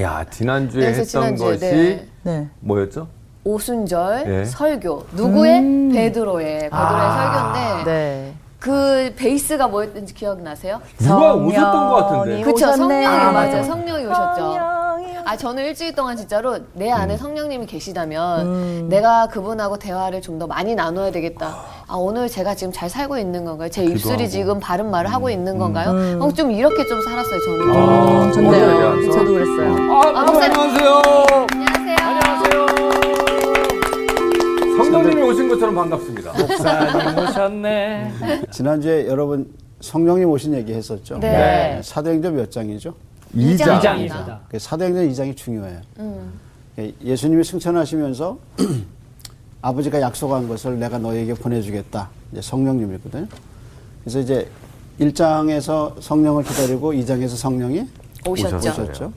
야 지난주에 그래서 했던 지난주에, 것이 네. 네. 뭐였죠? 오순절 예. 설교 누구의 음. 베드로의 베드로의 아. 설교인데 네. 그 베이스가 뭐였는지 기억나세요? 누가 오셨던 것 같은데. 그쵸. 성령이 아, 맞아요. 성령이 오셨죠. 아 저는 일주일 동안 진짜로 내 음. 안에 성령님이 계시다면 음. 내가 그분하고 대화를 좀 더 많이 나눠야 되겠다. 아 오늘 제가 지금 잘 살고 있는 건가요? 제 입술이. 지금 바른 말을 하고 있는 건가요? 음. 어, 좀 이렇게 좀 살았어요 저는. 아, 좋네요. 저도 그랬어요. 아, 아 목사님. 안녕하세요. 안녕하세요. 성령님이 오신 것처럼 반갑습니다. 목사님 오셨네. 지난주에 여러분 성령님 오신 얘기 했었죠. 네. 사도행전 몇 장이죠? 이장. 이장. 이장입니다. 그 사도행전 2장이 중요해요. 음. 예, 예수님이 승천하시면서 아버지가 약속한 것을 내가 너에게 보내주겠다. 이제 성령님이거든요. 그래서 이제 1장에서 성령을 기다리고 2장에서 성령이 오셨죠. 오셨죠.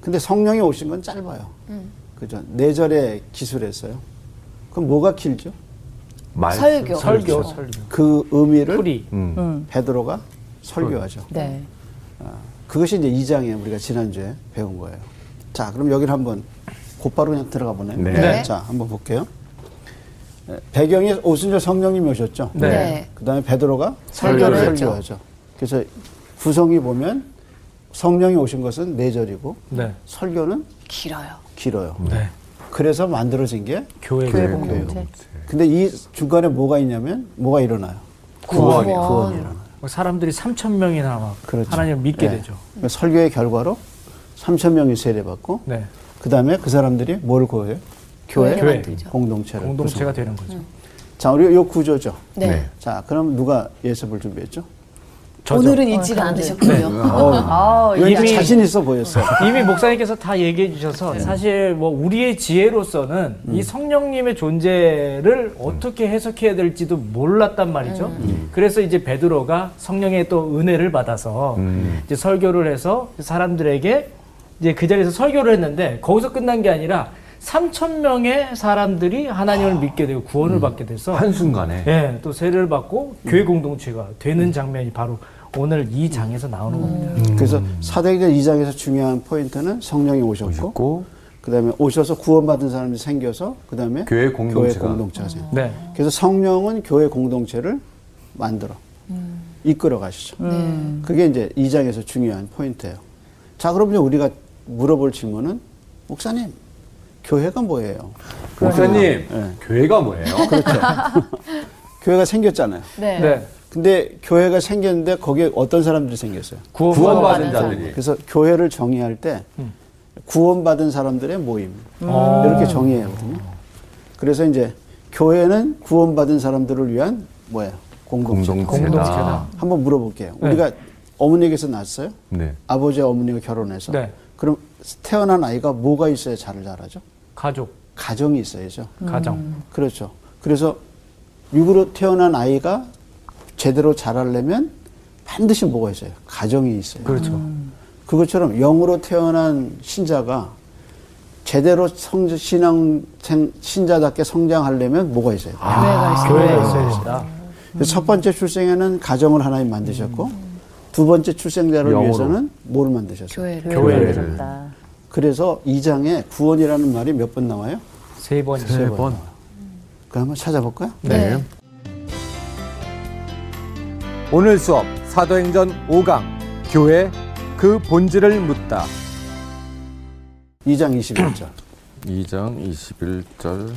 근데 성령이 오신 건 짧아요. 음. 그죠? 네 절에 기술했어요. 그럼 뭐가 길죠? 말씀. 설교. 설교. 설교. 그 의미를. 음. 음. 베드로가 설교하죠. 네. 그것이 이제 2장에 우리가 지난주에 배운 거예요. 자, 그럼 여기를 한번 곧바로 그냥 들어가 보네요. 네. 네. 자, 한번 볼게요. 네, 배경이 오순절 성령님이 오셨죠. 네. 네. 그다음에 베드로가 설교를 했죠. 설교하죠. 그래서 구성이 보면 성령이 오신 것은 네 절이고 네. 설교는 길어요. 길어요. 네. 그래서 만들어진 게 교회 교회 공동. 공동체. 근데 이 중간에 뭐가 있냐면 뭐가 일어나요? 구원이. 구원이 일어나요. 사람들이 3천 명이나 막 그렇죠. 하나님을 믿게 네. 되죠. 그러니까 설교의 결과로 3천 명이 세례받고 네. 그 다음에 그 사람들이 뭘 구해요? 교회, 만들죠. 공동체를. 공동체가 구성해요. 되는 거죠. 자, 우리 요 구조죠. 네. 네. 자, 그럼 누가 예습을 준비했죠? 저죠. 오늘은 어, 않으셨군요. 어, 아, 이미- 자신 있어 보였어요. 이미 목사님께서 다 얘기해 주셔서 네. 사실 뭐 우리의 지혜로서는 음. 이 성령님의 존재를 어떻게 해석해야 될지도 몰랐단 말이죠. 음. 그래서 이제 베드로가 성령의 또 은혜를 받아서 음. 이제 설교를 해서 사람들에게 이제 그 자리에서 설교를 했는데 거기서 끝난 게 아니라 3천 명의 사람들이 하나님을 믿게 되고 구원을 받게 돼서 한순간에. 예, 또 세례를 받고 교회 공동체가 되는 장면이 바로 오늘 이 장에서 나오는 겁니다. 그래서 사도행전 2장에서 중요한 포인트는 성령이 오셨고, 오셨고 그 다음에 오셔서 구원받은 사람이 생겨서 그 다음에 교회 공동체가. 교회 공동체가. 네. 그래서 성령은 교회 공동체를 만들어 이끌어 가시죠. 음. 그게 이제 2장에서 중요한 포인트예요. 자, 그럼 이제 우리가 물어볼 질문은 목사님, 교회가 뭐예요? 목사님 네. 교회가 뭐예요? 그렇죠. 교회가 생겼잖아요. 네. 네. 근데 교회가 생겼는데 거기에 어떤 사람들이 생겼어요? 구원받은 구원받은 자들이. 그래서 교회를 정의할 때 음. 구원받은 사람들의 모임 어. 이렇게 정의해야 하거든요. 그래서 이제 교회는 구원받은 사람들을 위한 뭐예요? 공동체. 공동체다. 공동체다. 한번 물어볼게요. 네. 우리가 어머니에게서 낳았어요. 네. 아버지와 어머니가 결혼해서. 네. 그럼 태어난 아이가 뭐가 있어야 잘 자라죠? 가족, 가정이 있어야죠. 가정. 그렇죠. 그래서 육으로 태어난 아이가 제대로 자라려면 반드시 뭐가 있어요? 가정이 있어요. 그렇죠. 그것처럼 영으로 태어난 신자가 제대로 성, 신앙, 생- 신자답게 성장하려면 뭐가 있어요? 교회가 있어요. 교회가 있어야 된다. 그래서 첫 번째 출생에는 가정을 하나님 만드셨고 두 번째 출생자를 영으로. 위해서는 뭐를 만드셨어요? 교회를. 교회를. 그래서 이 장에 구원이라는 말이 몇 번 나와요? 세 번. 세 번. 그 한번 찾아볼까요? 네. 오늘 수업 사도행전 5강 교회 그 본질을 묻다. 2장 21절. 2장 21절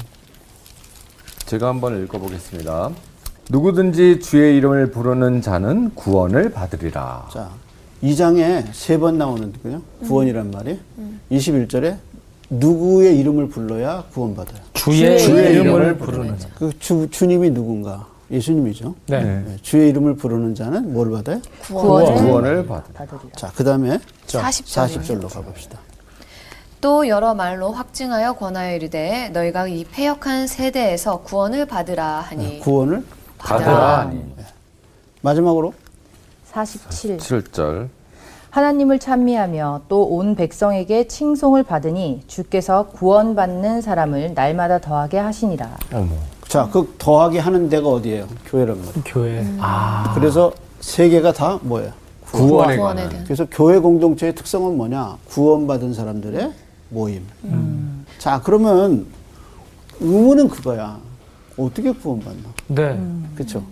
제가 한번 읽어보겠습니다. 누구든지 주의 이름을 부르는 자는 구원을 받으리라. 자, 2장에 세 번 나오는 거요. 구원이란 말이 21절에 누구의 이름을 불러야 구원받아요. 주의, 주의 이름을 이름을 부르는. 그 주, 주님이 누군가? 예수님이죠. 네. 네. 네, 주의 이름을 부르는 자는 뭘 받아요? 구원을 구원을 받으리라. 받으리라. 자, 그 다음에 40 절로. 40절로 가봅시다. 또 여러 말로 확증하여 권하여 이르되 너희가 이 패역한 세대에서 구원을 받으라 하니 네, 구원을 받으라 하니. 마지막으로 47. 7절 하나님을 찬미하며 또 온 백성에게 칭송을 받으니 주께서 구원받는 사람을 날마다 더하게 하시니라. 어머. 자, 그 더하게 하는 데가 어디예요? 교회란 말이에요. 교회. 아. 그래서 세 개가 다 뭐예요? 구원에 구원에 관한. 대한. 그래서 교회 공동체의 특성은 뭐냐? 구원받은 사람들의 모임. 자, 그러면 의문은 그거야. 어떻게 구원받나? 네. 그렇죠?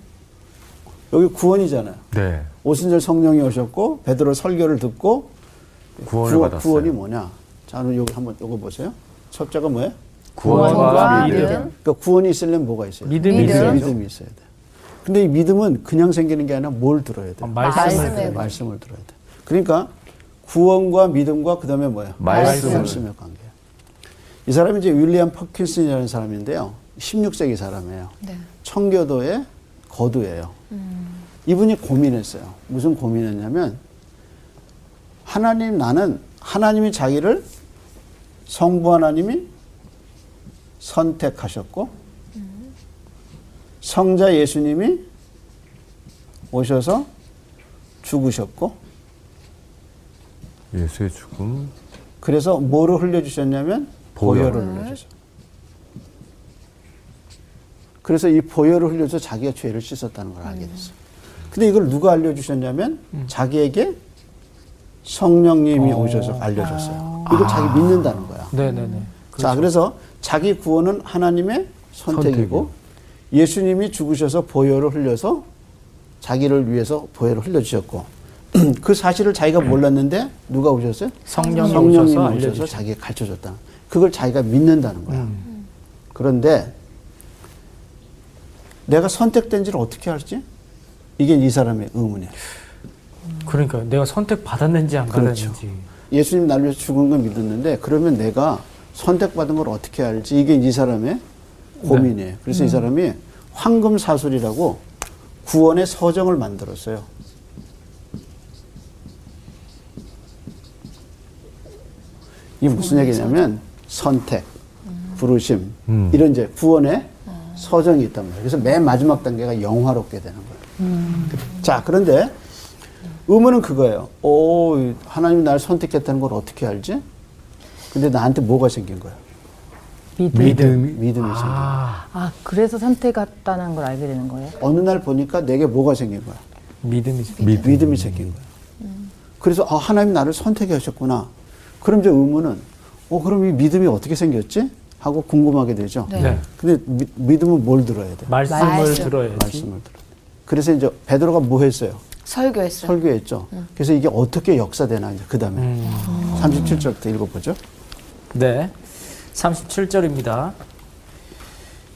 여기 구원이잖아요. 네. 오순절 성령이 오셨고 베드로 설교를 듣고 구원을 구원, 받았어요. 구원이 뭐냐? 자, 그럼 여기 한번 요거 보세요. 첫째가 뭐예요? 구원과 믿음. 그러니까 구원이 있으려면 뭐가 있어요? 믿음이 믿음. 있어야죠. 믿음이 있어야 돼. 근데 이 믿음은 그냥 생기는 게 아니라 뭘 들어야 돼? 아, 말씀을 말씀을 들어야 돼. 그러니까 구원과 믿음과 그다음에 뭐야? 말씀을. 말씀의 관계. 이 사람이 이제 윌리엄 퍼킨슨이라는 사람인데요. 16세기 사람이에요. 네. 청교도의 거두예요. 이분이 고민했어요. 무슨 고민했냐면 하나님 나는 하나님이 자기를 성부 하나님이 선택하셨고 성자 예수님이 오셔서 죽으셨고 예수의 죽음. 그래서 뭐를 흘려주셨냐면 보혈. 보혈을 흘려주셨어요. 그래서 이 보혈을 흘려서 자기가 죄를 씻었다는 걸 알게 됐어요. 근데 이걸 누가 알려주셨냐면 자기에게 성령님이 오셔서 알려줬어요. 이걸 자기 믿는다는 거야. 네네네. 자, 그래서 자기 구원은 하나님의 선택이고 예수님이 죽으셔서 보혈을 흘려서 자기를 위해서 보혈을 흘려주셨고 그 사실을 자기가 몰랐는데 누가 오셨어요? 성령이 성령님이 오셔서 오셔서. 자기가 가르쳐줬다. 그걸 자기가 믿는다는 거야. 그런데 내가 선택된지를 어떻게 알지? 이게 이 사람의 의문이야. 그러니까 내가 선택 받았는지 안 그렇죠. 받았는지. 예수님 나를 위해서 죽은 건 믿었는데 그러면 내가 선택받은 걸 어떻게 알지? 이게 이 사람의 고민이에요. 그래서 이 사람이 황금 사술이라고 구원의 서정을 만들었어요. 이게 무슨 얘기냐면 선택, 부르심 음. 이런 이제 구원의 서정이 있단 말이에요. 그래서 맨 마지막 단계가 영화롭게 되는 거예요. 자, 그런데 의문은 그거예요. 오, 하나님이 나를 선택했다는 걸 어떻게 알지? 근데 나한테 뭐가 생긴 거야? 믿음. 믿음이. 믿음이 생긴 거야. 아, 아, 그래서 선택했다는 걸 알게 되는 거예요? 어느 날 보니까 내게 뭐가 생긴 거야? 믿음이 믿음. 이 생긴 거야. 그래서 아, 하나님 나를 선택하셨구나. 그럼 이제 의문은 어, 그럼 이 믿음이 어떻게 생겼지? 하고 궁금하게 되죠. 네. 네. 근데 미- 믿음은 뭘 들어야 돼? 말씀을 말씀. 들어야지. 말씀을 들어야 돼. 그래서 이제 베드로가 뭐 했어요? 설교했어요. 설교했죠. 그래서 이게 어떻게 역사되나 이제 그 다음에 음. 37절부터 읽어 보죠. 네. 37절입니다.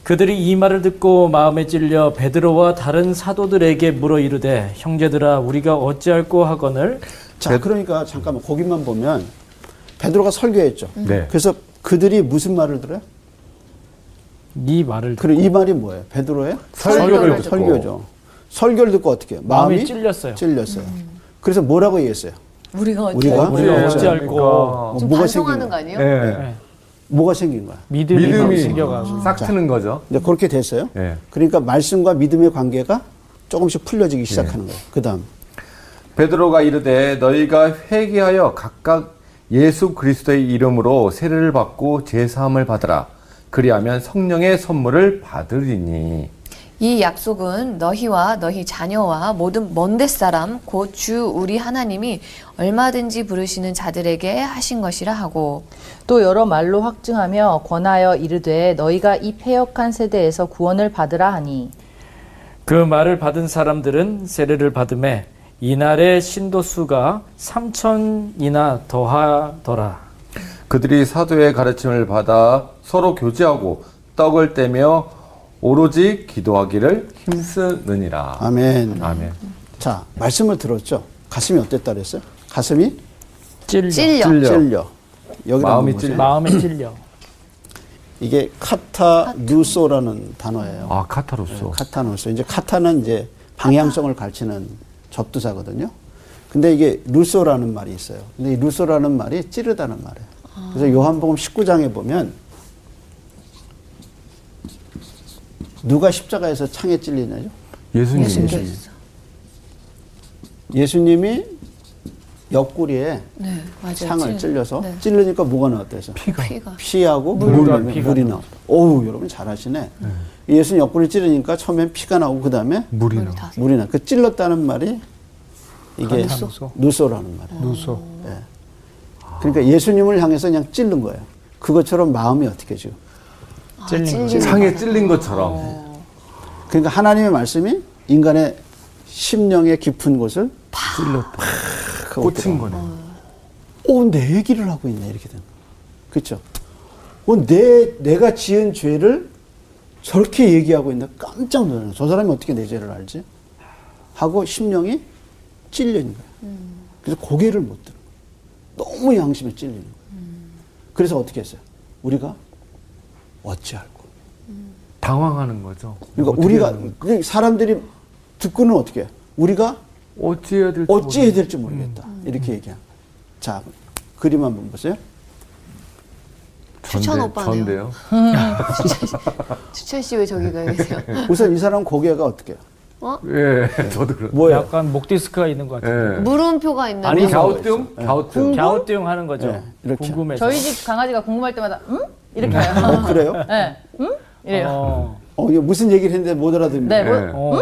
그들이 이 말을 듣고 마음에 찔려 베드로와 다른 사도들에게 물어 이르되 형제들아 우리가 어찌할꼬 하거늘 자, 그러니까 잠깐만 거기만 보면 베드로가 설교했죠. 네. 그래서 그들이 무슨 말을 들어요? 이 말을 그리고 이 말이 뭐예요? 베드로의 설교를 듣고. 설교죠. 설교를 듣고 어떻게 해요? 마음이 마음이 찔렸어요. 찔렸어요. 그래서 뭐라고 얘기했어요? 우리가 우리가 우리가 네, 어찌할꼬 뭐좀 뭐가 반성하는 생긴 거 거야? 아니에요? 네. 네. 뭐가 생긴 거야? 믿음이, 믿음이 생겨가지고 싹 트는 거죠. 이제 그렇게 됐어요. 네. 그러니까 말씀과 믿음의 관계가 조금씩 풀려지기 시작하는 거예요. 그다음 베드로가 이르되 너희가 회개하여 각각 예수 그리스도의 이름으로 세례를 받고 제사함을 받으라. 그리하면 성령의 선물을 받으리니. 이 약속은 너희와 너희 자녀와 모든 먼데 사람 곧 주 우리 하나님이 얼마든지 부르시는 자들에게 하신 것이라 하고 또 여러 말로 확증하며 권하여 이르되 너희가 이 패역한 세대에서 구원을 받으라 하니 그 말을 받은 사람들은 세례를 받음에 이날의 신도 수가 3천이나 더하더라. 그들이 사도의 가르침을 받아 서로 교제하고 떡을 떼며 오로지 기도하기를 힘쓰느니라. 아멘. 아멘. 자 말씀을 들었죠. 가슴이 어땠다 그랬어요? 가슴이 찔려. 찔려. 찔려. 찔려. 여기 마음이. 찔려. 마음에 찔려. 이게 카타 누소라는 단어예요. 아, 카타로소. 카타누소. 이제 카타는 이제 방향성을 가르치는 접두사거든요. 근데 이게 루소라는 말이 있어요. 근데 이 루소라는 말이 찌르다는 말이에요. 그래서 요한복음 19장에 보면 누가 십자가에서 창에 찔리냐죠? 예수님. 예수님. 예수님이 옆구리에 네, 맞아요. 창을 찔- 찔려서 네. 찌르니까 뭐가 나왔대서 피가. 피하고 물 이 물이, 나- 나면 피가 물이 나와. 어우, 여러분 잘하시네. 예수님 옆구리 찌르니까 처음엔 피가 나오고 그다음에 물이 나. 다 물이 나. 그 찔렀다는 말이 이게 간탐소. 누소라는 말이에요. 누소. 예. 그러니까 예수님을 향해서 그냥 찌른 거예요. 그것처럼 마음이 어떻게 지금? 아, 찔린 찔리는 상에 거. 찔린 것처럼. 그러니까 하나님의 말씀이 인간의 심령의 깊은 곳을 찔렀다. 팍 꽂힌 거네. 오, 내 얘기를 하고 있네. 이렇게 거예요. 그렇죠? 어, 내, 내가 지은 죄를 저렇게 얘기하고 있는데 깜짝 놀라요. 저 사람이 어떻게 내 죄를 알지? 하고 심령이 찔리는 거예요. 그래서 고개를 못 들어. 너무 양심에 찔리는 거예요. 그래서 어떻게 했어요? 우리가 어찌할고. 당황하는 거죠. 그러니까 우리가, 하는 거야? 그 사람들이 듣고는 어떻게? 우리가 어찌해야 될지 어찌 해야 모르겠- 될지 모르겠다. 이렇게 얘기한 거예요. 자, 그림 한번 보세요. 추천 전대- 오빠네요. 전대요. 추천 씨왜 저기 가 계세요? 우선 이 사람 고개가 어떻게? 어? 예, 저도 그래요. 뭐예요? 약간 목 디스크가 있는 것 같아요. 예. 물음표가 있는 아니 거. 갸우뚱? 갸우뚱. 갸우뚱 하는 거죠. 네, 이렇게. 궁금해서. 저희 집 강아지가 궁금할 때마다 응? 이렇게 해요. 어, 그래요? 네. 응? 이래요. 어. 어, 이게 무슨 얘기를 했는데 못 알아듣는데. 네, 뭐, 예.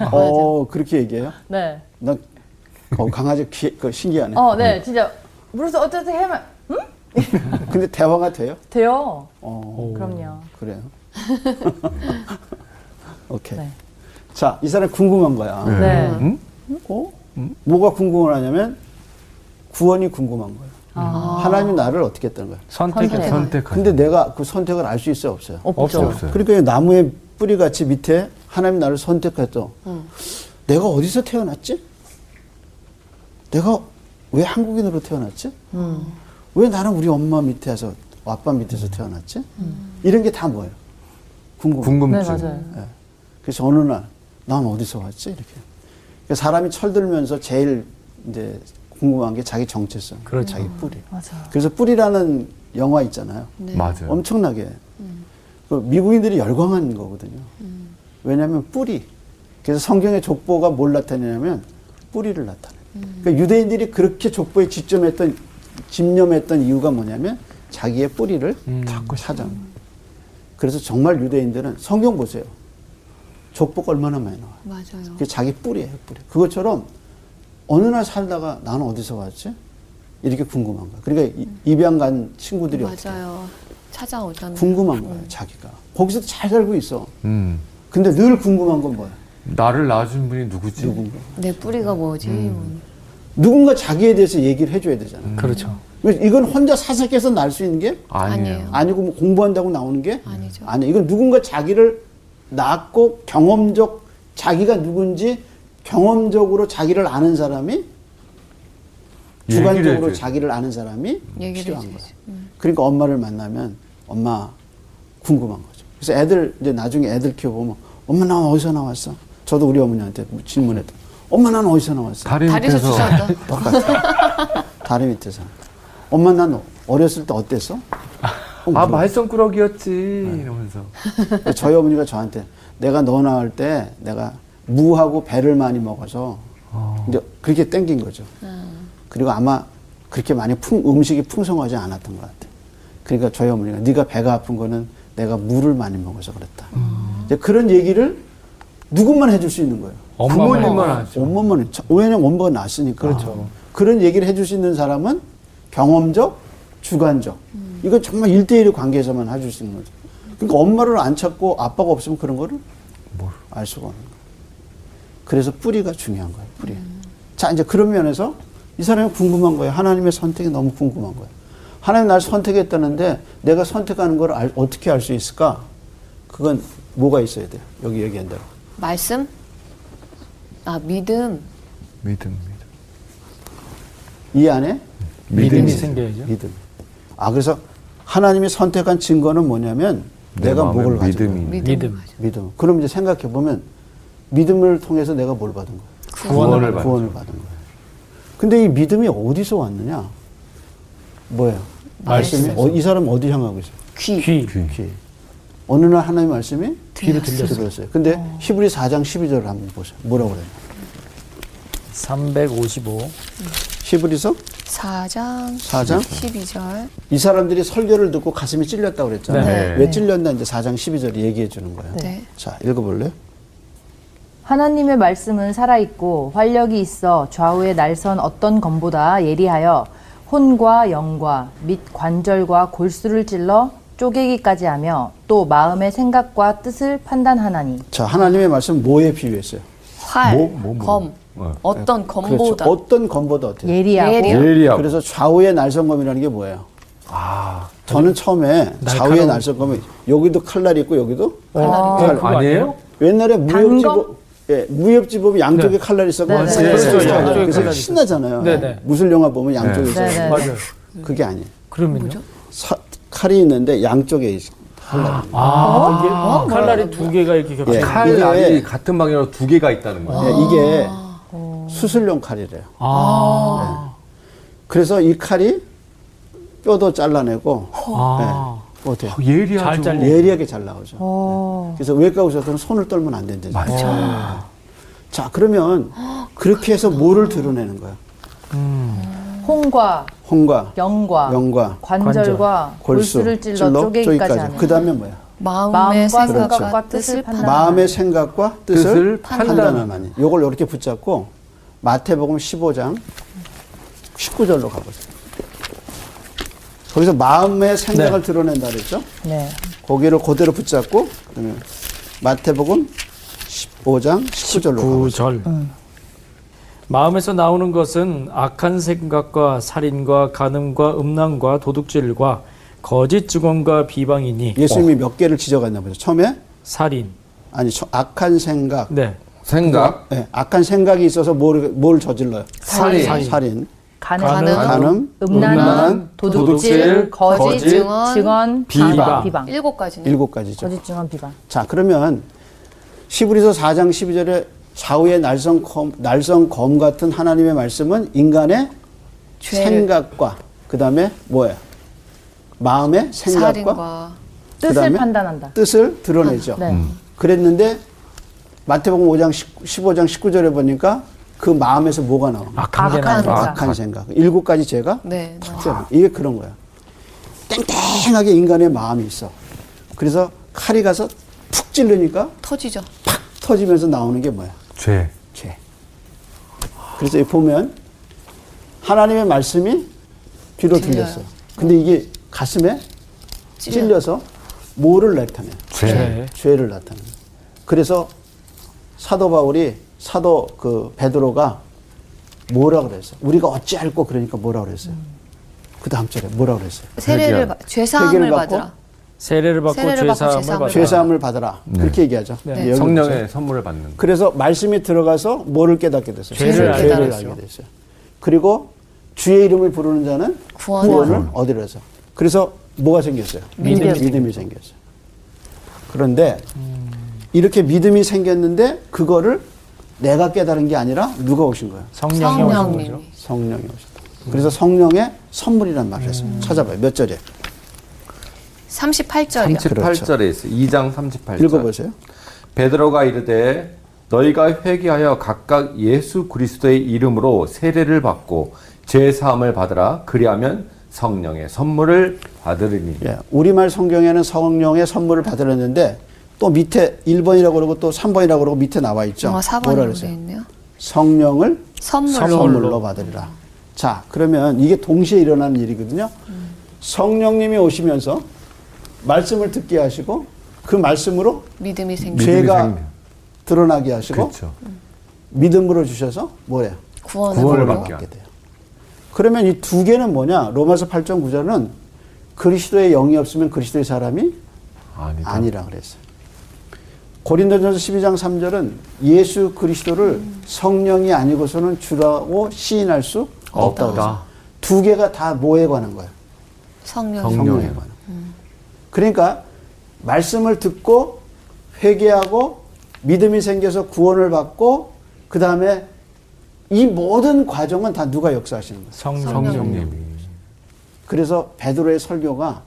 어. 어, 그렇게 얘기해요? 네. 난 어, 강아지 귀, 그 신기하네. 어, 네, 진짜 물어서 어떻게 해면 응? 근데 대화가 돼요? 돼요. 어, 그럼요. 그래요. 오케이. 네. 자, 이 사람 궁금한 거야. 네. 응? 어? 뭐가 궁금하냐면 구원이 궁금한 거예 요. 하나님이 나를 어떻게 했다는 거야. 선택. 선택. 근데 내가 그 선택을 알 수 있어요, 없어요? 없죠. 없어요. 그러니까 이 나무의 뿌리 같이 밑에 하나님 나를 선택했어. 내가 어디서 태어났지? 내가 왜 한국인으로 태어났지? 왜 나는 우리 엄마 밑에서 아빠 밑에서 태어났지? 이런 게 다 뭐예요? 궁금. 궁금증. 네, 맞아요. 예. 그래서 어느 날 난 어디서 왔지? 이렇게. 그러니까 사람이 철들면서 제일 이제 궁금한 게 자기 정체성, 그렇죠. 자기 뿌리. 맞아. 그래서 뿌리라는 영화 있잖아요. 네. 맞아요. 엄청나게 그 미국인들이 열광한 거거든요. 왜냐하면 뿌리. 그래서 성경의 족보가 뭘 나타내냐면 뿌리를 나타내요. 그러니까 유대인들이 그렇게 족보에 집점했던 집념했던 이유가 뭐냐면 자기의 뿌리를 자꾸 찾아. 그래서 정말 유대인들은 성경 보세요. 족보가 얼마나 많이 나와요. 맞아요. 그게 자기 뿌리예요, 뿌리. 그것처럼 어느 날 살다가 나는 어디서 왔지? 이렇게 궁금한 거야. 그러니까 이- 입양 간 친구들이 맞아요. 찾아오잖아요. 궁금한 거예요, 자기가. 거기서 잘 살고 있어. 음. 근데 늘 궁금한 건 뭐야? 나를 낳아준 분이 누구지? 누군가. 내 뿌리가 뭐지? 음. 누군가 자기에 대해서 얘기를 해줘야 되잖아. 그렇죠. 왜 이건 혼자 사색해서 날 수 있는 게 아니에요. 아니에요. 아니고 뭐 공부한다고 나오는 게 아니죠. 아니야. 이건 누군가 자기를 낳고 경험적 자기가 누군지 경험적으로 자기를 아는 사람이 주관적으로. 자기를 아는 사람이 필요한 거야. 해줘야지. 그러니까 엄마를 만나면 엄마 궁금한 거죠. 그래서 애들 이제 나중에 애들 키워보면 엄마 난 어디서 나왔어? 저도 우리 어머니한테 질문했다. 엄마 난 어디서 나왔어? 다리 밑에서. 똑같아. 다리 밑에서. 엄마 난 어렸을 때 어땠어? 어, 아. 말썽꾸러기였지 이러면서 저희 어머니가 저한테 내가 너 낳을 때 내가 무하고 배를 많이 먹어서 이제 그렇게 땡긴 거죠. 그리고 아마 그렇게 많이 풍, 음식이 풍성하지 않았던 것 같아. 그러니까 저희 어머니가 네가 배가 아픈 거는 내가 물을 많이 먹어서 그랬다. 이제 그런 얘기를 누구만 해줄 수 있는 거예요. 엄마만. 부모님만 하죠. 엄마만 해. 왜냐면 엄마가 낳았으니까. 그렇죠. 그런 얘기를 해줄 수 있는 사람은 경험적, 주관적. 이건 정말 일대일의 관계에서만 해줄 수 있는 거죠. 그러니까 엄마를 안 찾고 아빠가 없으면 그런 거를 알 수가 없는 거예요. 그래서 뿌리가 중요한 거예요, 뿌리. 자, 이제 그런 면에서 이 사람이 궁금한 거예요. 하나님의 선택이 너무 궁금한 거예요. 하나님 날 선택했다는데 내가 선택하는 걸 알- 어떻게 알 수 있을까? 그건 뭐가 있어야 돼요? 여기 얘기한 대로. 말씀? 아, 믿음. 믿음, 믿음. 이 안에 믿음이 믿음이 생겨야죠. 믿음. 아 그래서 하나님이 선택한 증거는 뭐냐면 내 내가 뭐를 가지고 믿음이 있는 믿음. 믿음. 믿음. 그럼 이제 생각해 보면 믿음을 통해서 내가 뭘 받은 거야? 구원을 받 구원을 받은 거야. 근데 이 믿음이 어디서 왔느냐? 뭐예요? 말씀이 어, 이 사람 어디 향하고 있어요? 귀. 귀. 귀. 어느 날 하나님 말씀이 귀로 들렸어요. 근데 히브리 4장 12절을 한번 보세요. 뭐라고 그래요? 355. 히브리서 4장, 4장 12절. 이 사람들이 설교를 듣고 가슴이 찔렸다고 그랬잖아요. 네. 왜 찔렸나 이제 4장 12절이 얘기해 주는 거예요. 네. 자, 읽어 볼래요? 하나님의 말씀은 살아있고 활력이 있어 좌우의 날선 어떤 검보다 예리하여 혼과 영과 및 관절과 골수를 찔러 쪼개기까지 하며 또 마음의 생각과 뜻을 판단하나니 자, 하나님의 말씀 뭐에 비유했어요? 활, 뭐, 뭐, 뭐. 검, 어. 어떤 검보다 그렇죠. 어떤 검보다 어때요? 예리하고 예리하- 예리하고. 그래서 좌우의 날성검이라는 게 뭐예요? 아, 저는 처음에 좌우의 날성검이 여기도 칼날이 있고 여기도 네, 그거 아니에요? 옛날에 단검? 무협지법 예, 무협지법이 양쪽에 네. 칼날이 있었고 네, 네. 그래서 그렇죠. 그래서 신나잖아요. 네, 네. 무술 영화 보면 양쪽에 네. 있어요. 네, 네. 맞아요. 그게 아니에요. 그러면요? 사- 칼이 있는데 양쪽에 있- 칼날이. 아, 이게 칼날이 두 개가 이렇게 겹쳐. 예. 요 칼날이 같은 방향으로 두 개가 있다는 거예요. 예, 이게 수술용 칼이래요. 아. 그래서 이 칼이 뼈도 잘라내고 아. 네. 어때요? 예리하죠. 잘 잘리- 예리하게 잘 나오죠. 어. 그래서 외과 의사들은 손을 떨면 안 된대요. 맞아. 자, 그러면 그렇게 해서 뭐를 드러내는 거야? 혼과 홍과, 영과 영과, 관절과 골수, 골수를 찔러 쪼개기까지 하는 그 다음에 뭐야? 마음의 생각과 생각과 뜻을 판단. 마음의 생각과 뜻을, 뜻을 판단하나니. 요걸 이렇게 붙잡고 마태복음 15장 19절로 가보세요. 거기서 마음의 생각을 드러낸다 그랬죠? 네. 거기를 그대로 붙잡고 그다음에 마태복음 15장 19절로 가보세요. 9절. 마음에서 나오는 것은 악한 생각과 살인과 간음과 음란과 도둑질과 거짓 증언과 비방이니 예수님이 몇 개를 지적했나 보죠. 처음에 살인. 아니 저- 악한 생각, 네. 생각, 예, 악한 생각이 있어서 뭘, 뭘 저질러요? 살인, 살인, 가능, 가능, 간음, 음란, 음란, 도둑질, 도둑질, 거짓, 거짓, 증언, 증언, 비방. 비방. 일곱 가지네. 일곱 가지죠. 거짓, 증언, 비방. 자, 그러면 시브리서 4장 12절에 좌우의 날성 검, 날성 검 같은 하나님의 말씀은 인간의 죄를, 생각과 그 다음에 뭐예요? 마음의 생각과 살인과 뜻을? 판단한다. 뜻을 드러내죠. 네. 그랬는데 마태복음 5장 15장 19절에 보니까 그 마음에서 뭐가 나와? 악한 게 악한. 생각. 악한 생각. 일곱 가지 죄가 네. 네. 탁 이게 그런 거야. 땡땡하게 인간의 마음이 있어. 그래서 칼이 가서 푹 찔르니까 터지죠. 팍 터지면서 나오는 게 뭐야? 죄. 죄. 그래서 여기 보면 하나님의 말씀이 귀로. 들렸어요. 근데 이게 가슴에 찔려. 찔려서 뭐를 나타내요? 죄. 죄를 나타내요. 그래서 사도 바울이 사도 그 베드로가 뭐라 그랬어요? 우리가 어찌 알고 그러니까 뭐라 그랬어요? 그 다음 절에 뭐라 그랬어요? 세례를. 받- 죄 사함을 회개를 받고 받으라. 세례를 받고 세례를 받고 죄사함을 죄사함을 받아. 죄사함을 받으라. 그렇게 얘기하죠. 네. 여기 보세요. 성령의 선물을 받는 거. 그래서 말씀이 들어가서 뭐를 깨닫게 됐어요? 죄를 알게 알게 됐어요. 됐어요. 그리고 주의 이름을 부르는 자는 구원을 구원을 얻으려서. 그래서 뭐가 생겼어요? 믿음이 믿음이 생겼어요. 그런데 이렇게 믿음이 생겼는데 그거를 내가 깨달은 게 아니라 누가 오신 거예요? 성령이 오신 거죠. 성령이 오셨다. 그래서 성령의 선물이란 말을 했어요. 찾아봐요. 몇 절에? 38절이요. 38절에 있어요. 2장 38절. 읽어보세요. 베드로가 이르되 너희가 회개하여 각각 예수 그리스도의 이름으로 세례를 받고 죄 사함을 받으라 그리하면 성령의 선물을 받으리니 예, 우리말 성경에는 성령의 선물을 받으려는데 또 밑에 1번이라고 그러고 또 3번이라고 그러고 밑에 나와 있죠. 어, 뭐라 4번으로 그랬어요? 되어 있네요. 성령을 선물로. 선물로 받으리라. 자, 그러면 이게 동시에 일어나는 일이거든요. 성령님이 오시면서 말씀을 듣게 하시고 그 말씀으로 믿음이 생기. 믿음이 죄가. 드러나게 하시고 그렇죠. 믿음으로 주셔서 뭐예요? 구원을, 구원을. 받게 받게 돼요. 그러면 이 두 개는 뭐냐? 로마서 8장 9절은 그리스도의 영이 없으면 그리스도의 사람이 아니다. 아니라 그랬어요. 고린도전서 12장 3절은 예수 그리스도를 성령이 아니고서는 주라고 시인할 수 없다. 없다. 그랬어요. 두 개가 다 뭐에 관한 거예요? 성령. 성령. 성령에 관한. 그러니까 말씀을 듣고 회개하고 믿음이 생겨서 구원을 받고 그 다음에 이 모든 과정은 다 누가 역사하시는 거예요? 성령. 성령님이 그래서 베드로의 설교가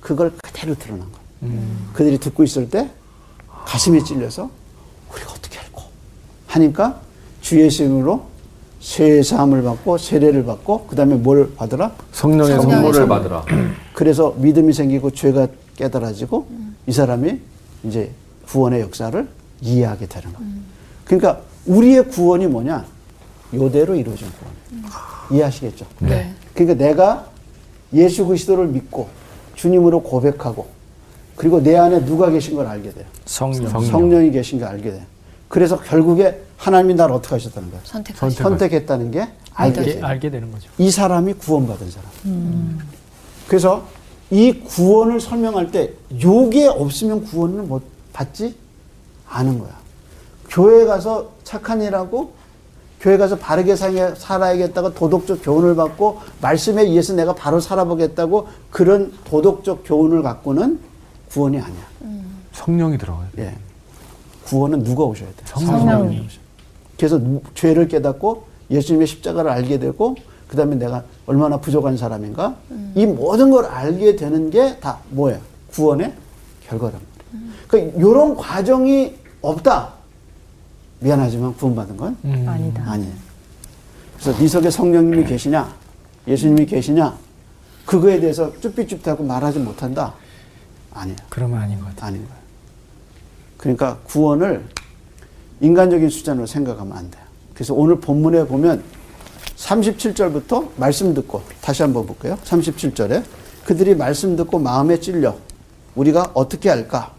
그걸 그대로 드러난 거예요. 그들이 듣고 있을 때 가슴이 찔려서 우리가 어떻게 알고 하니까 주 예수 이름으로 세사함을 받고 세례를 받고 그 다음에 뭘 받으라? 성령의 선물을 선물. 받으라. 그래서 믿음이 생기고 죄가 깨달아지고 이 사람이 이제 구원의 역사를 이해하게 되는 거예요. 그러니까 우리의 구원이 뭐냐? 요대로 이루어진 구원. 이해하시겠죠? 네. 그러니까 내가 예수 그리스도를 믿고 주님으로 고백하고 그리고 내 안에 누가 계신 걸 알게 돼요. 성령. 성령. 이 계신 걸 알게 돼요. 그래서 결국에 하나님이 나를 어떻게 하셨다는 거예요? 선택하시. 선택했다는 게 알게 알게. 알게 되는 거죠. 이 사람이 구원받은 사람. 그래서 이 구원을 설명할 때 요게 없으면 구원을 못 받지 않은 거야. 교회 가서 착한 일하고 교회 가서 바르게 살- 살아야겠다고 도덕적 교훈을 받고 말씀에 의해서 내가 바로 살아보겠다고 그런 도덕적 교훈을 갖고는 구원이 아니야. 성령이 들어가야 돼. 예. 구원은 누가 오셔야 돼? 성령. 그래서 누- 죄를 깨닫고 예수님의 십자가를 알게 되고 그다음에 내가 얼마나 부족한 사람인가 이 모든 걸 알게 되는 게 다 뭐예요? 구원의 결과란 말이에요. 그러니까 이런 과정이 없다. 미안하지만 구원받은 건 음. 아니다. 아니에요. 그래서 네 속에 성령님이 계시냐, 예수님이 계시냐, 그거에 대해서 쭈삣쭈삣하고 말하지 못한다. 아니에요. 그러면 아닌 것 같아요. 아닌 거예요. 그러니까 구원을 인간적인 수단으로 생각하면 안 돼요. 그래서 오늘 본문에 보면 37절부터 말씀 듣고 다시 한번 볼게요. 37절에 그들이 말씀 듣고 마음에 찔려 우리가 어떻게 할까?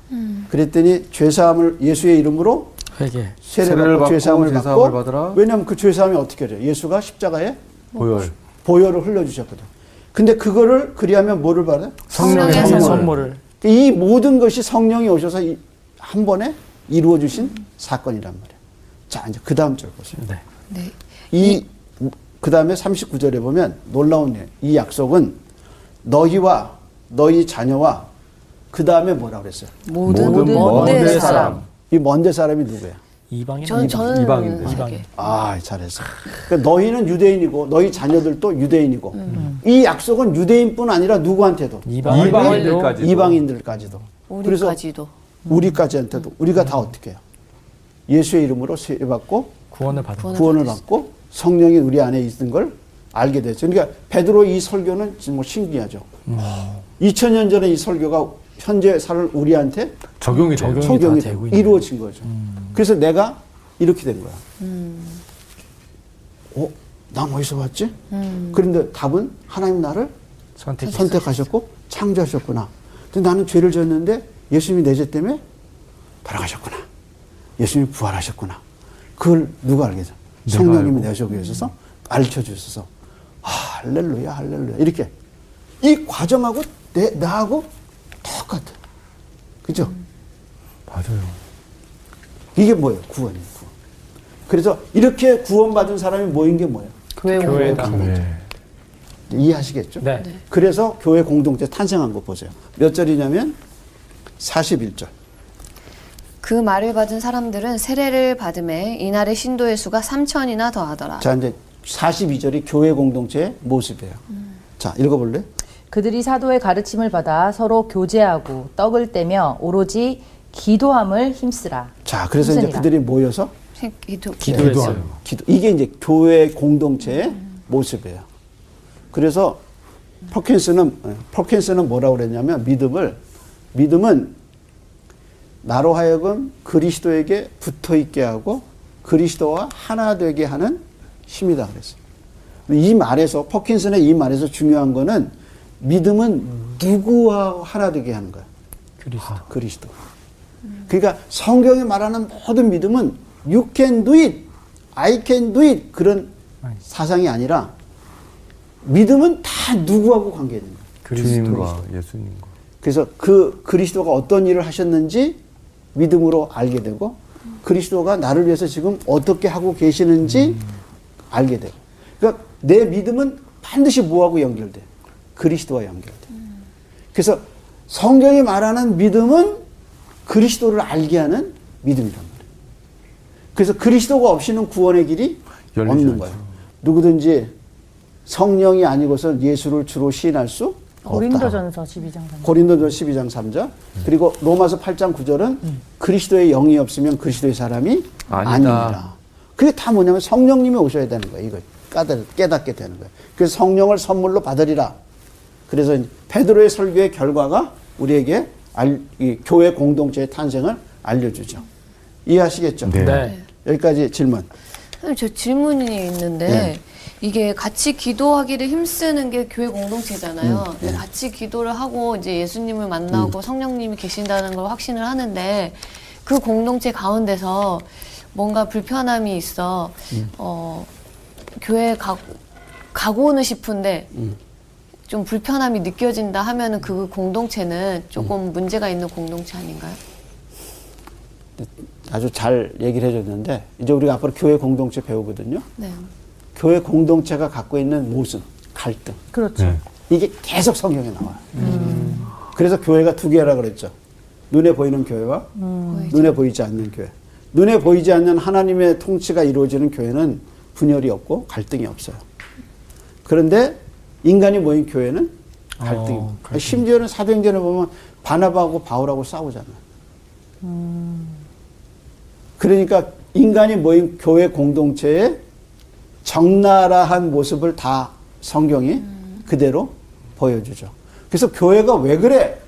그랬더니 죄 사함을 예수의 이름으로 회개. 세례를 받고 죄 받고 사함을 죄 받고 사함을 받으라. 왜냐하면 그 죄 사함이 어떻게 돼요? 예수가 십자가에 보혈. 보혈을 흘려주셨거든. 근데 그거를 그리하면 뭐를 받아요? 성령의 성령의 선물. 선물을. 이 모든 것이 성령이 오셔서 이- 한 번에 이루어 주신 사건이란 말이에요. 자, 이제 그 다음 절 보세요. 네. 네. 이, 그 다음에 39절에 보면 놀라운 일. 이 약속은 너희와 너희 자녀와 그 다음에 뭐라 그랬어요? 모든 모든 먼데 먼데 사람. 사람. 이 먼데 사람이 누구야? 이방인. 전 저는 이방인들. 세계. 이방인. 아, 잘했어. 그러니까 너희는 유대인이고 너희 자녀들도 유대인이고 이 약속은 유대인뿐 아니라 누구한테도 이방인. 이방인들까지도. 이방인들까지도. 우리까지도. 우리까지한테도 우리가 다 어떻게 해요? 예수의 이름으로 세례받고 구원을 거. 구원을. 받고 성령이 우리 안에 있는 걸 알게 됐죠. 그러니까 베드로 이 설교는 정말 신기하죠. 2000년 전에 이 설교가 현재 살 우리한테 적용이. 적용이 적용이 다 되고 이루어진 거죠. 그래서 내가 이렇게 된 거야. 어? 난 어디서 왔지? 그런데 답은 하나님 나를 선택. 선택하셨고 창조하셨구나. 근데 나는 죄를 지었는데 예수님이 내 죄 때문에 돌아가셨구나. 예수님이 부활하셨구나. 그걸 누가? 내가 성령님이. 내 속에 있어서 알려 주셔서 아, 할렐루야 할렐루야 이렇게 이 과정하고 내 나하고 똑같아. 그죠? 맞아요. 이게 뭐예요? 구원이에요. 구원. 그래서 이렇게 구원받은 사람이 모인 게 뭐예요? 교회 교회다. 네. 이해하시겠죠? 네. 그래서 교회 공동체 탄생한 거 보세요. 몇 절이냐면 41절. 그 말을 받은 사람들은 세례를 받음에 이날의 신도의 수가 3천이나 더하더라. 자, 이제 42절이 교회 공동체의 모습이에요. 자, 읽어볼래? 그들이 사도의 가르침을 받아 서로 교제하고 떡을 떼며 오로지 기도함을 힘쓰라. 자, 그래서 이제 힘쓰니라. 그들이 모여서 기도. 기도했어요. 기도. 이게 이제 교회 공동체의 모습이에요. 그래서 퍼킨스는 어, 퍼킨스는 뭐라고 그랬냐면 믿음을 믿음은 나로 하여금 그리스도에게 붙어 있게 하고 그리스도와 하나 되게 하는 힘이다 그랬어요. 이 말에서 퍼킨슨의 이 말에서 중요한 거는 믿음은 누구와 하나 되게 하는 거야. 그리스도. 그리스도. 그러니까 성경에 말하는 모든 믿음은 you can do it, I can do it 그런 사상이 아니라 믿음은 다 누구하고 관계있는 거예요. 주님과 예수님과. 그래서 그 그리스도가 어떤 일을 하셨는지 믿음으로 알게 되고 그리스도가 나를 위해서 지금 어떻게 하고 계시는지 알게 되고 그러니까 내 믿음은 반드시 뭐하고 연결돼? 그리스도와 연결돼. 그래서 성경이 말하는 믿음은 그리스도를 알게 하는 믿음이란 말이에요. 그래서 그리스도가 없이는 구원의 길이 없는 않죠. 거예요. 누구든지 성령이 아니고서 예수를 주로 시인할 수 없다. 고린도전서 12장 3절. 고린도전 12장 3절 그리고 로마서 8장 9절은 그리스도의 영이 없으면 그리스도의 사람이 아니다. 아니다. 그게 다 뭐냐면 성령님이 오셔야 되는 거예요. 이거 깨달, 깨닫게 되는 거예요. 그래서 성령을 선물로 받으리라. 그래서 베드로의 설교의 결과가 우리에게 알, 이 교회 공동체의 탄생을 알려주죠. 이해하시겠죠? 네. 네. 여기까지 질문. 선생님, 저 질문이 있는데 네. 이게 같이 기도하기를 힘쓰는 게 교회 공동체잖아요. 음, 네. 같이 기도를 하고 이제 예수님을 만나고 성령님이 계신다는 걸 확신을 하는데 그 공동체 가운데서 뭔가 불편함이 있어 음. 어, 교회 가, 가고는 싶은데 음. 좀 불편함이 느껴진다 하면은 그 공동체는 조금 문제가 있는 공동체 아닌가요? 아주 잘 얘기를 해줬는데 이제 우리가 앞으로 교회 공동체 배우거든요. 네. 교회 공동체가 갖고 있는 모순, 갈등 그렇죠. 네. 이게 계속 성경에 나와요. 그래서 교회가 두 개라 그랬죠. 눈에 보이는 교회와 보이죠. 눈에 보이지 않는 교회. 눈에 보이지 않는 하나님의 통치가 이루어지는 교회는 분열이 없고 갈등이 없어요. 그런데 인간이 모인 교회는 갈등이 어, 없고 심지어는 사도행전에 보면 바나바하고 바울하고 싸우잖아요. 그러니까 인간이 모인 교회 공동체의 적나라한 모습을 다 성경이 그대로 보여주죠. 그래서 교회가 왜 그래?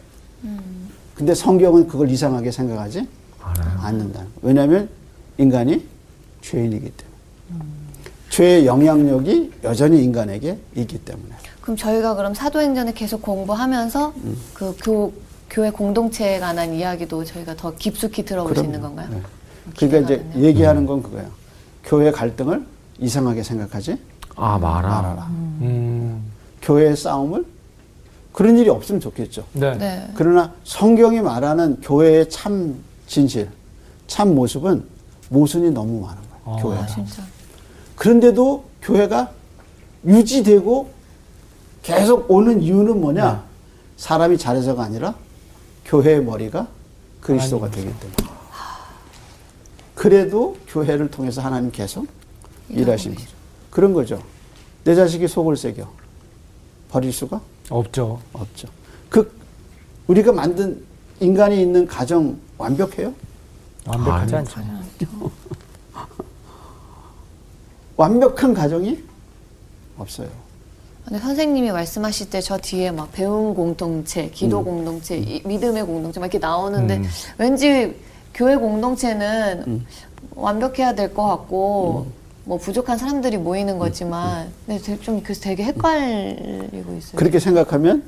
근데 성경은 그걸 이상하게 생각하지 않는다. 왜냐하면 인간이 죄인이기 때문에. 죄의 영향력이 여전히 인간에게 있기 때문에. 그럼 저희가 그럼 사도행전을 계속 공부하면서 음. 그 교, 교회 공동체에 관한 이야기도 저희가 더 깊숙이 들어볼 수 있는. 건가요? 네. 그러니까 이제 되네요. 얘기하는 건 그거예요. 교회 갈등을 이상하게 생각하지 아 말아. 말아라. 음. 교회의 싸움을 그런 일이 없으면 좋겠죠. 네. 네. 그러나 성경이 말하는 교회의 참 진실, 참 모습은 모순이 너무 많은 거예요. 아. 교회가. 아, 진짜. 그런데도 교회가 유지되고 계속 오는 이유는 뭐냐? 네. 사람이 잘해서가 아니라 교회의 머리가 그리스도가 되기 때문에. 그래도 교회를 통해서 하나님 계속 일하신 거죠. 그런 거죠. 내 자식이 속을 새겨 버릴 수가 없죠. 없죠. 그 우리가 만든 인간이 있는 가정 완벽해요? 완벽하지 아니, 않죠. 완벽한 가정이 없어요. 근데 선생님이 말씀하실 때 저 뒤에 막 배움 공동체, 기도 음. 공동체, 이- 믿음의 공동체 막 이렇게 나오는데 왠지 교회 공동체는 음. 완벽해야 될 것 같고 뭐 부족한 사람들이 모이는 거지만 근데 되게 좀 그래서 되게 헷갈리고 있어요. 그렇게 생각하면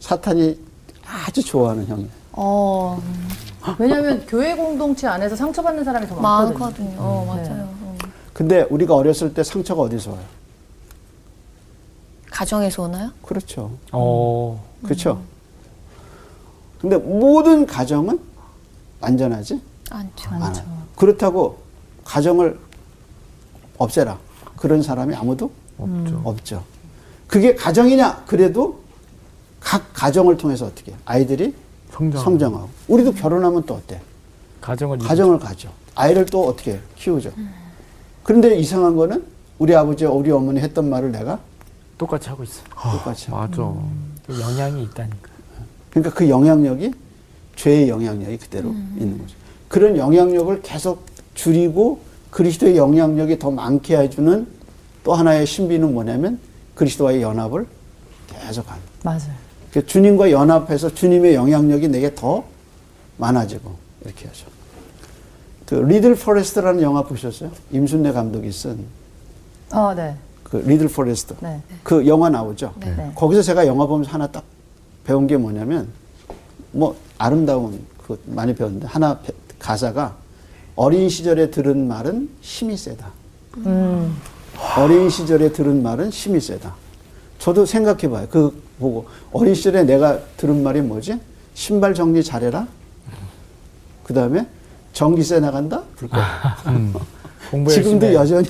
사탄이 아주 좋아하는 형이에요. 어 왜냐하면 교회 공동체 안에서 상처받는 사람이 더 많거든요. 많거든요. 어, 네. 맞아요. 어. 근데 우리가 어렸을 때 상처가 어디서 와요? 가정에서 오나요? 그렇죠. 어. 그렇죠. 근데 모든 가정은 안전하지 않죠. 않아요. 그렇다고 가정을 없애라. 그런 사람이 아무도 없죠. 없죠. 그게 가정이냐? 그래도 각 가정을 통해서 어떻게? 아이들이 성장. 성장하고 우리도 결혼하면 또 어때? 가정을 가정을 가죠. 아이를 또 어떻게? 키우죠. 그런데 이상한 거는 우리 아버지, 우리 어머니 했던 말을 내가 똑같이 하고 있어. 똑같이 하고. 맞아. 그 영향이 있다니까. 그러니까 그 영향력이 죄의 영향력이 그대로 있는 거죠. 그런 영향력을 계속 줄이고 그리스도의 영향력이 더 많게 해주는 또 하나의 신비는 뭐냐면 그리스도와의 연합을 계속하는. 맞아요. 그 주님과 연합해서 주님의 영향력이 내게 더 많아지고 이렇게 하죠. 그 리틀 포레스트라는 영화 보셨어요? 임순례 감독이 쓴 그 어, 네. 리틀 포레스트. 네. 그 영화 나오죠. 네. 네. 거기서 제가 영화 보면서 하나 딱 배운 게 뭐냐면 뭐 아름다운 그 많이 배웠는데 하나 배- 가사가 어린 시절에 들은 말은 힘이 세다. 음. 어린 시절에 들은 말은 힘이 세다. 저도 생각해봐요. 그 보고 어린 시절에 내가 들은 말이 뭐지? 신발 정리 잘해라. 그 다음에 전기세 나간다. 불 꺼. 공부 지금도 해. 여전히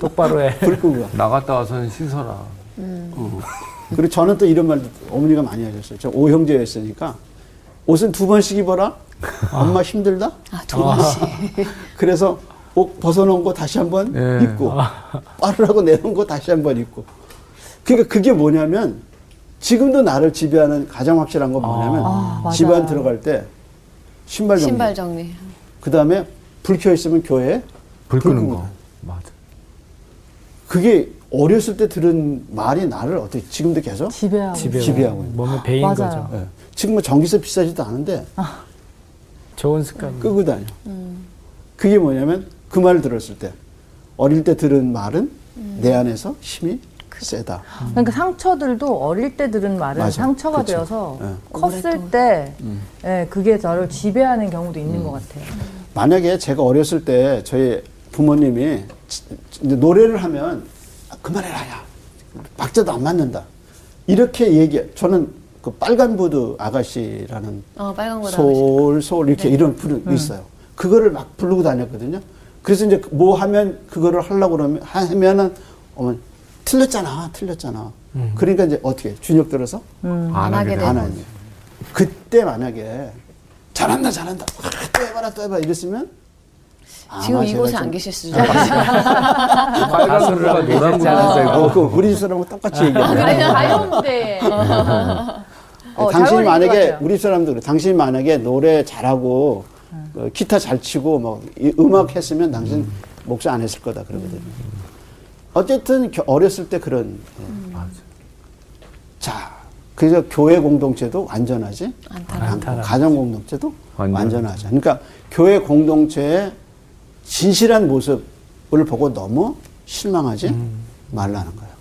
똑바로 해. 불 끄고 가. 나갔다 와서는 씻어라. 어. 그리고 저는 또 이런 말도 어머니가 많이 하셨어요. 저 오형제였으니까 옷은 두 번씩 입어라. 엄마 힘들다. 아, 두 번씩. 그래서 옷 벗어놓은 거 다시 한번 예. 입고 빨으라고 내놓은 거 다시 한번 입고. 그러니까 그게 뭐냐면 지금도 나를 지배하는 가장 확실한 건 뭐냐면 아, 맞아요. 집안 들어갈 때 신발 정리. 신발 정리. 그 다음에 불 켜 있으면 교회에 불불 끄는 거. 가. 맞아. 그게 어렸을 때 들은 말이 나를 어떻게 지금도 계속 지배하고. 지배하고, 지배하고 있는 몸에 배인 맞아요. 거죠. 예. 지금 뭐 전기세 비싸지도 않은데 좋은 습관. 끄고 다녀. 음. 그게 뭐냐면 그 말을 들었을 때 어릴 때 들은 말은 내 안에서 힘이 세다. 그러니까 상처들도 어릴 때 들은 말은 맞아. 상처가 그쵸. 되어서 예. 컸을 때 예, 그게 저를 지배하는 경우도 있는 것 같아요. 만약에 제가 어렸을 때 저희 부모님이 노래를 하면 아, 그만해라 야. 박자도 안 맞는다. 이렇게 얘기 저는 그 빨간 부두 아가씨라는 어, 빨간 거 소울 소울 이렇게 이런 부르 있어요. 그거를 막 부르고 다녔거든요. 그래서 이제 뭐 하면 그거를 하려고 그러면 하면은 어머니 틀렸잖아 틀렸잖아. 그러니까 이제 어떻게 준혁 들어서? 안안 하게. 안 하니 그때 만약에 잘한다 잘한다 아, 또 해봐라 또 해봐 이랬으면 지금 아마 이곳에 안 좀- 계실 수도 있어요. 빨간 소리가 노란 구두가 어, 되고 그 우리 사람하고 똑같이 얘기해요. 가요인데. 어, 당신이 어울릴 것 만약에. 우리 사람도 그래. 당신이 만약에 노래 잘하고 어, 기타 잘 치고 뭐 이 음악 했으면 당신 목사 안 했을 거다 그러거든요. 어쨌든 겨- 어렸을 때 그런 예. 자 그래서 교회 공동체도 완전하지 않고 가정 공동체도 완전. 완전 하지. 그러니까 교회 공동체의 진실한 모습을 보고 너무 실망하지 말라는 거예요.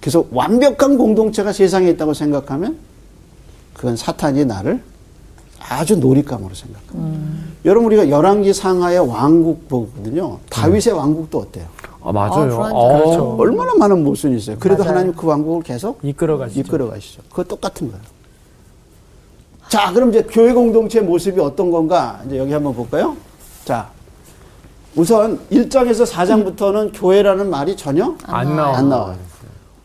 그래서 완벽한 공동체가 세상에 있다고 생각하면 그건 사탄이 나를 아주 놀잇감으로 생각합니다. 여러분 우리가 열왕기 상하의 왕국 보거든요. 다윗의 왕국도 어때요? 아, 맞아요. 불안정. 어. 그렇죠. 얼마나 많은 모순이 있어요. 그래도 맞아요. 하나님 그 왕국을 계속 이끌어 가시죠. 이끌어 가시죠. 그거 똑같은 거예요. 자, 그럼 이제 교회 공동체의 모습이 어떤 건가? 이제 여기 한번 볼까요? 자, 우선 1장에서 4장부터는 교회라는 말이 전혀 안 나와. 안 나와요.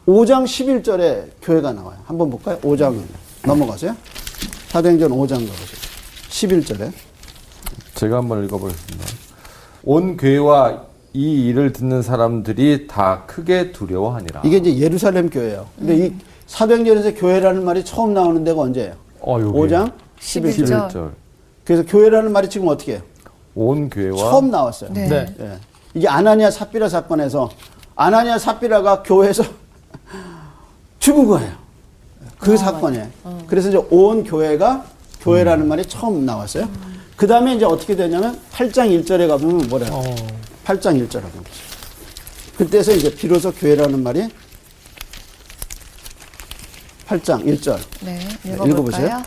5장 11절에 교회가 나와요. 한번 볼까요? 5장 넘어가세요. 사도행전 5장 가보세요. 11절에. 제가 한번 읽어보겠습니다. 온 교회와 이 일을 듣는 사람들이 다 크게 두려워하니라. 이게 이제 예루살렘 교회예요. 근데 이 사도행전에서 교회라는 말이 처음 나오는 데가 언제예요? 어, 여기. 5장 11절. 11절. 그래서 교회라는 말이 지금 어떻게 해요? 온 교회와 처음 나왔어요. 네. 네. 예. 이게 아나니아 삽비라 사건에서 아나니아 삽비라가 교회에서 죽은 거예요. 그 사건에. 그래서 이제 온 교회가 교회라는 말이 처음 나왔어요. 그 다음에 이제 어떻게 되냐면 8장 1절에 가보면 뭐래요? 어. 8장 1절 하고 그때서 이제 비로소 교회라는 말이 8장 1절. 네, 읽어보세요. 읽어볼까요?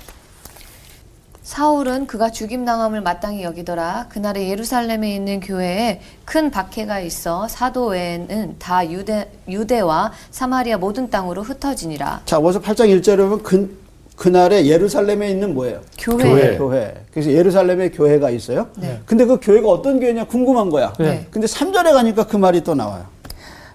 사울은 그가 죽임 당함을 마땅히 여기더라. 그날에 예루살렘에 있는 교회에 큰 박해가 있어 사도 외에는 다 유대 유대와 사마리아 모든 땅으로 흩어지니라. 자, 어서 8장 1절에 보면 그, 그날에 예루살렘에 있는 뭐예요? 교회. 교회. 교회. 그래서 예루살렘에 교회가 있어요. 네. 근데 그 교회가 어떤 교회냐 궁금한 거야. 네. 근데 3절에 가니까 그 말이 또 나와요.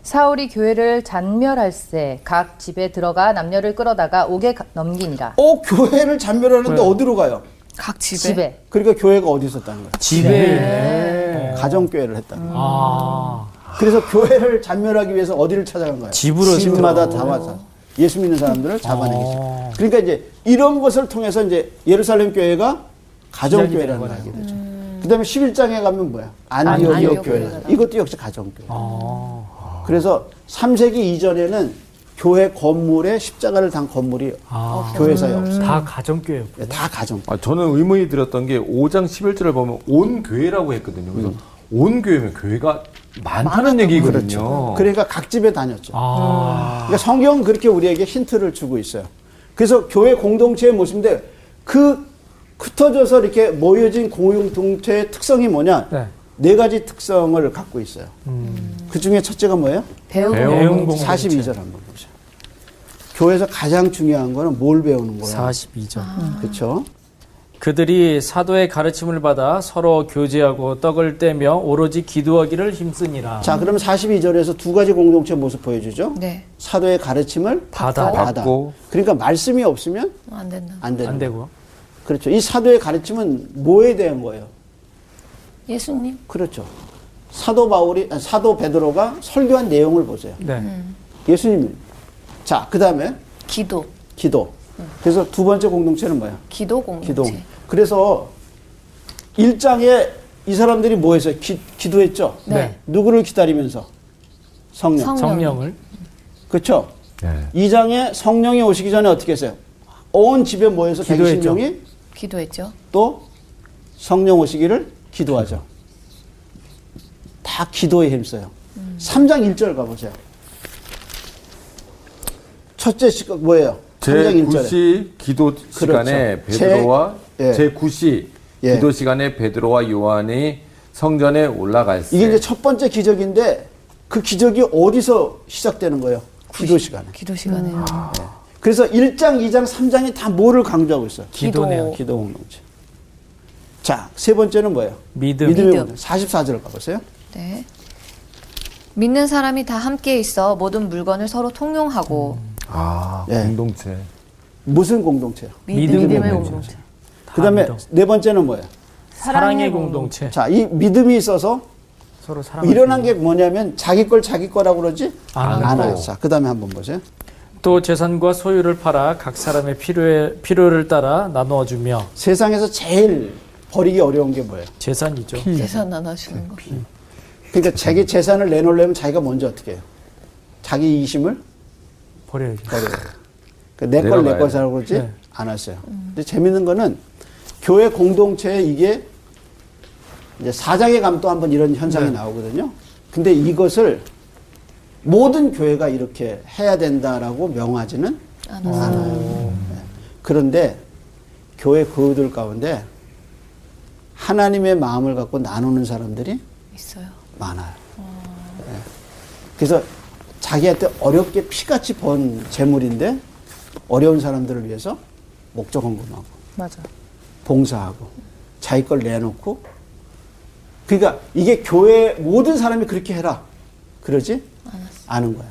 사울이 교회를 잔멸할세 각 집에 들어가 남녀를 끌어다가 옥에 가- 넘기니라. 어, 교회를 잔멸하는데 어디로 가요? 각 집에. 집에. 그러니까 교회가 어디 있었다는 거예요? 집에 가정교회를 했다는 거예요. 아. 그래서 교회를 잔멸하기 위해서 어디를 찾아간 거예요? 집으로 집마다 다 와서 예수 믿는 사람들을 잡아내겠죠. 아. 그러니까 이제 이런 것을 통해서 이제 예루살렘 교회가 가정교회라는 걸. 알게 되죠. 그다음에 11장에 가면 뭐야? 안디옥 안디옥 교회. 이것도 역시 가정교회. 아. 그래서 3세기 이전에는 교회 건물에 십자가를 단 건물이 아. 교회사에 없어요. 다 가정교회였고. 다 가정. 아, 저는 의문이 들었던 게 5장 11절을 보면 온 교회라고 했거든요. 그래서 음. 온 교회면 교회가 많다는 얘기거든요. 그러니까 각 집에 다녔죠. 아. 그러니까 성경은 그렇게 우리에게 힌트를 주고 있어요. 그래서 교회 공동체의 모습인데 그 흩어져서 이렇게 모여진 공동체의 특성이 뭐냐? 네. 네 가지 특성을 갖고 있어요. 음. 그 중에 첫째가 뭐예요? 배운 공동체. 42절 한번 보죠. 교회에서 가장 중요한 거는 뭘 배우는 거야? 42절. 그렇죠? 그들이 사도의 가르침을 받아 서로 교제하고 떡을 떼며 오로지 기도하기를 힘쓰니라. 자, 그러면 42절에서 두 가지 공동체 모습 보여주죠. 네. 사도의 가르침을 받아. 받고. 그러니까 말씀이 없으면 어, 안 된다. 안 안. 되고. 그렇죠. 이 사도의 가르침은 뭐에 대한 거예요? 예수님. 그렇죠. 사도 바울이 아니, 사도 베드로가 설교한 내용을 보세요. 네. 예수님이 자, 그다음에 기도. 기도. 그래서 두 번째 공동체는 뭐야? 기도 공동체. 기도. 그래서 1장에 이 사람들이 뭐 했어요? 기, 기도했죠. 네. 누구를 기다리면서? 성령. 성- 성령을 그렇죠? 네. 2장에 성령이 오시기 전에 어떻게 했어요? 온 집에 모여서 기도했죠. 120명이 기도했죠. 또 성령 오시기를 기도하죠. 다 기도에 힘써요. 3장 1절 가보세요. 첫째 시 뭐예요? 3장 1절에. 제9시 기도 시간에 그렇죠. 베드로와 제- 예. 제9시 예. 기도 시간에 베드로와 요한이 성전에 이게 때 이제 첫 번째 기적인데 그 기적이 어디서 시작되는 거예요? 기도 시간에. 기도 시간에요. 그래서 1장, 2장, 3장이 다 뭐를 강조하고 있어요? 기도네요. 기도 공동체. 자, 세 번째는 뭐예요? 믿음. 믿음의 믿음. 공동체. 44절 가보세요. 네. 믿는 사람이 다 함께 있어 모든 물건을 서로 통용하고 아 예. 공동체 무슨 공동체요? 믿음의 믿음의 공동체. 공동체. 그 다음에 믿음. 네 번째는 뭐예요? 사랑의 공동체. 자, 이 믿음이 있어서 서로 사랑. 일어난 게 뭐냐면 자기 걸 자기 거라고 그러지? 안 안. 해요. 자, 그 다음에 한번 보세요. 또 재산과 소유를 팔아 각 사람의 필요에 필요를 따라 나누어 주며 세상에서 제일 버리기 어려운 게 뭐예요? 재산이죠. 재산 나눠주는 거. 그러니까 자기 재산을 내놓으려면 자기가 먼저 어떻게 해요? 자기 이심을 버려야죠. 버려요. 그내걸내 내려가야 것이라고 그러지 네. 안 했어요. 근데 재밌는 거는 교회 공동체에 이게 이제 가면 또 한번 이런 현상이 네. 나오거든요. 근데 이것을 모든 교회가 이렇게 해야 된다라고 명하지는 안 않아요. 네. 그런데 교회 그들 가운데 하나님의 마음을 갖고 나누는 사람들이 있어요. 많아요. 네. 그래서 자기한테 어렵게 피같이 번 재물인데 어려운 사람들을 위해서 목적 헌금하고 맞아. 봉사하고 자기 걸 내놓고 그러니까 이게 교회 모든 사람이 그렇게 해라 그러지 않은 거야.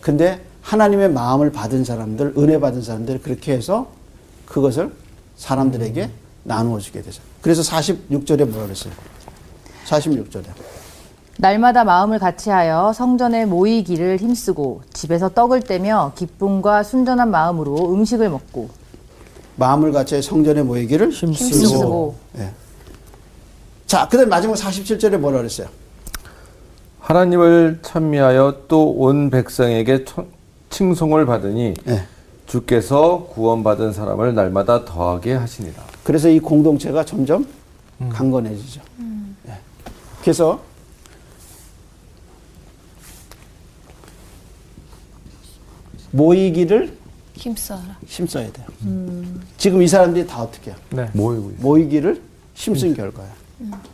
근데 하나님의 마음을 받은 사람들, 은혜 받은 사람들 그렇게 해서 그것을 사람들에게 나누어 주게 되죠. 그래서 46절에 뭐라 그랬어요? 46절에. 날마다 마음을 같이하여 성전에 모이기를 힘쓰고 집에서 떡을 떼며 기쁨과 순전한 마음으로 음식을 먹고 마음을 같이 성전에 모이기를 힘쓰고 예. 자, 그다음 마지막 47절에 뭐라 그랬어요? 하나님을 찬미하여 또 온 백성에게 천- 칭송을 받으니 예. 주께서 구원받은 사람을 날마다 더하게 하시니라. 그래서 이 공동체가 점점 강건해지죠. 예. 그래서 모이기를 힘써라. 힘써야 돼요. 지금 이 사람들이 다 어떻게 해요? 네. 모이고 있어요. 모이기를 힘쓴 결과예요.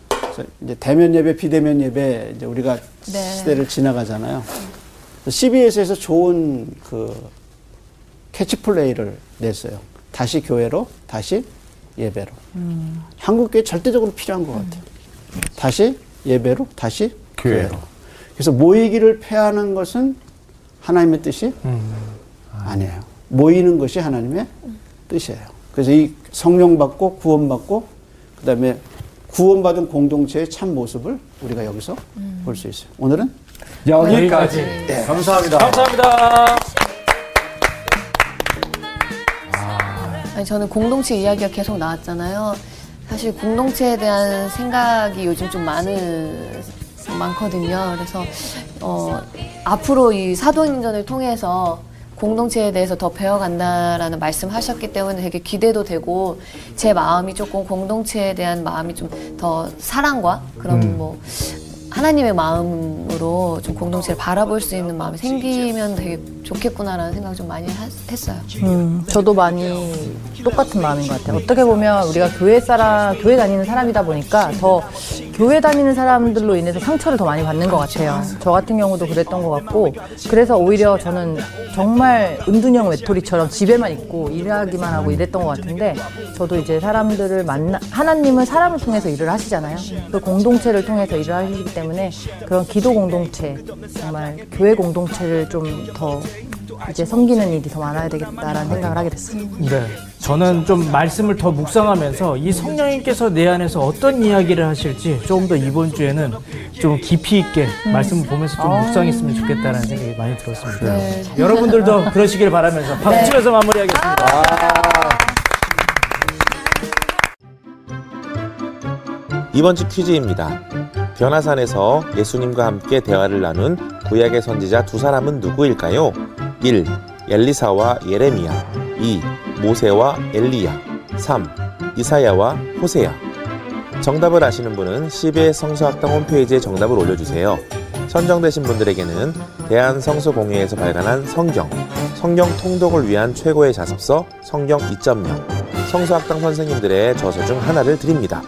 그래서 이제 대면 예배, 비대면 예배 이제 우리가 네. 시대를 지나가잖아요. CBS에서 좋은 그 캐치플레이를 냈어요. 다시 교회로, 다시 예배로. 한국 교회 절대적으로 필요한 것 같아요. 다시 예배로, 다시 교회로. 교회로. 그래서 모이기를 패하는 것은 하나님의 뜻이 음. 아니에요. 모이는 것이 하나님의 뜻이에요. 그래서 이 성령 받고 구원 받고 그다음에 구원받은 공동체의 참 모습을 우리가 여기서 볼수 있어요. 오늘은 여기까지. 여기까지. 감사합니다. 감사합니다. 아니 저는 공동체 이야기가 계속 나왔잖아요. 사실 공동체에 대한 생각이 요즘 좀 많은 많거든요. 그래서 어, 앞으로 이 사도행전을 통해서 공동체에 대해서 더 배워간다라는 말씀하셨기 때문에 되게 기대도 되고 제 마음이 조금 공동체에 대한 마음이 좀 더 사랑과 그런 뭐 하나님의 마음으로 좀 공동체를 바라볼 수 있는 마음이 생기면 되게 좋겠구나라는 생각 좀 많이 하- 했어요. 음, 저도 많이 똑같은 마음인 것 같아요. 어떻게 보면 우리가 교회 사람, 교회 다니는 사람이다 보니까 더 교회 다니는 사람들로 인해서 상처를 더 많이 받는 것 같아요. 저 같은 경우도 그랬던 것 같고, 그래서 오히려 저는 정말 은둔형 외톨이처럼 집에만 있고 일하기만 하고 이랬던 것 같은데, 저도 이제 사람들을 만나, 하나님은 사람을 통해서 일을 하시잖아요. 그 공동체를 통해서 일을 하시기 때문에 그런 기도 공동체, 정말 교회 공동체를 좀더 이제 섬기는 일이 더 많아야 되겠다라는 생각을 하게 됐어요. 네. 저는 좀 말씀을 더 묵상하면서 이 성령님께서 내 안에서 어떤 이야기를 하실지 조금 더 이번 주에는 좀 깊이 있게 말씀을 보면서 좀 묵상했으면 좋겠다는 생각이 많이 들었습니다. 네. 여러분들도 그러시길 바라면서 박수 치면서 마무리하겠습니다. 이번 주 퀴즈입니다. 변화산에서 예수님과 함께 대화를 나눈 구약의 선지자 두 사람은 누구일까요? 1. 엘리사와 예레미야 2. 모세와 엘리야 3. 이사야와 호세야 정답을 아시는 분은 CBS 성서학당 홈페이지에 정답을 올려주세요. 선정되신 분들에게는 대한성서공회에서 발간한 성경, 성경 통독을 위한 최고의 자습서 성경 2.0, 성서학당 선생님들의 저서 중 하나를 드립니다.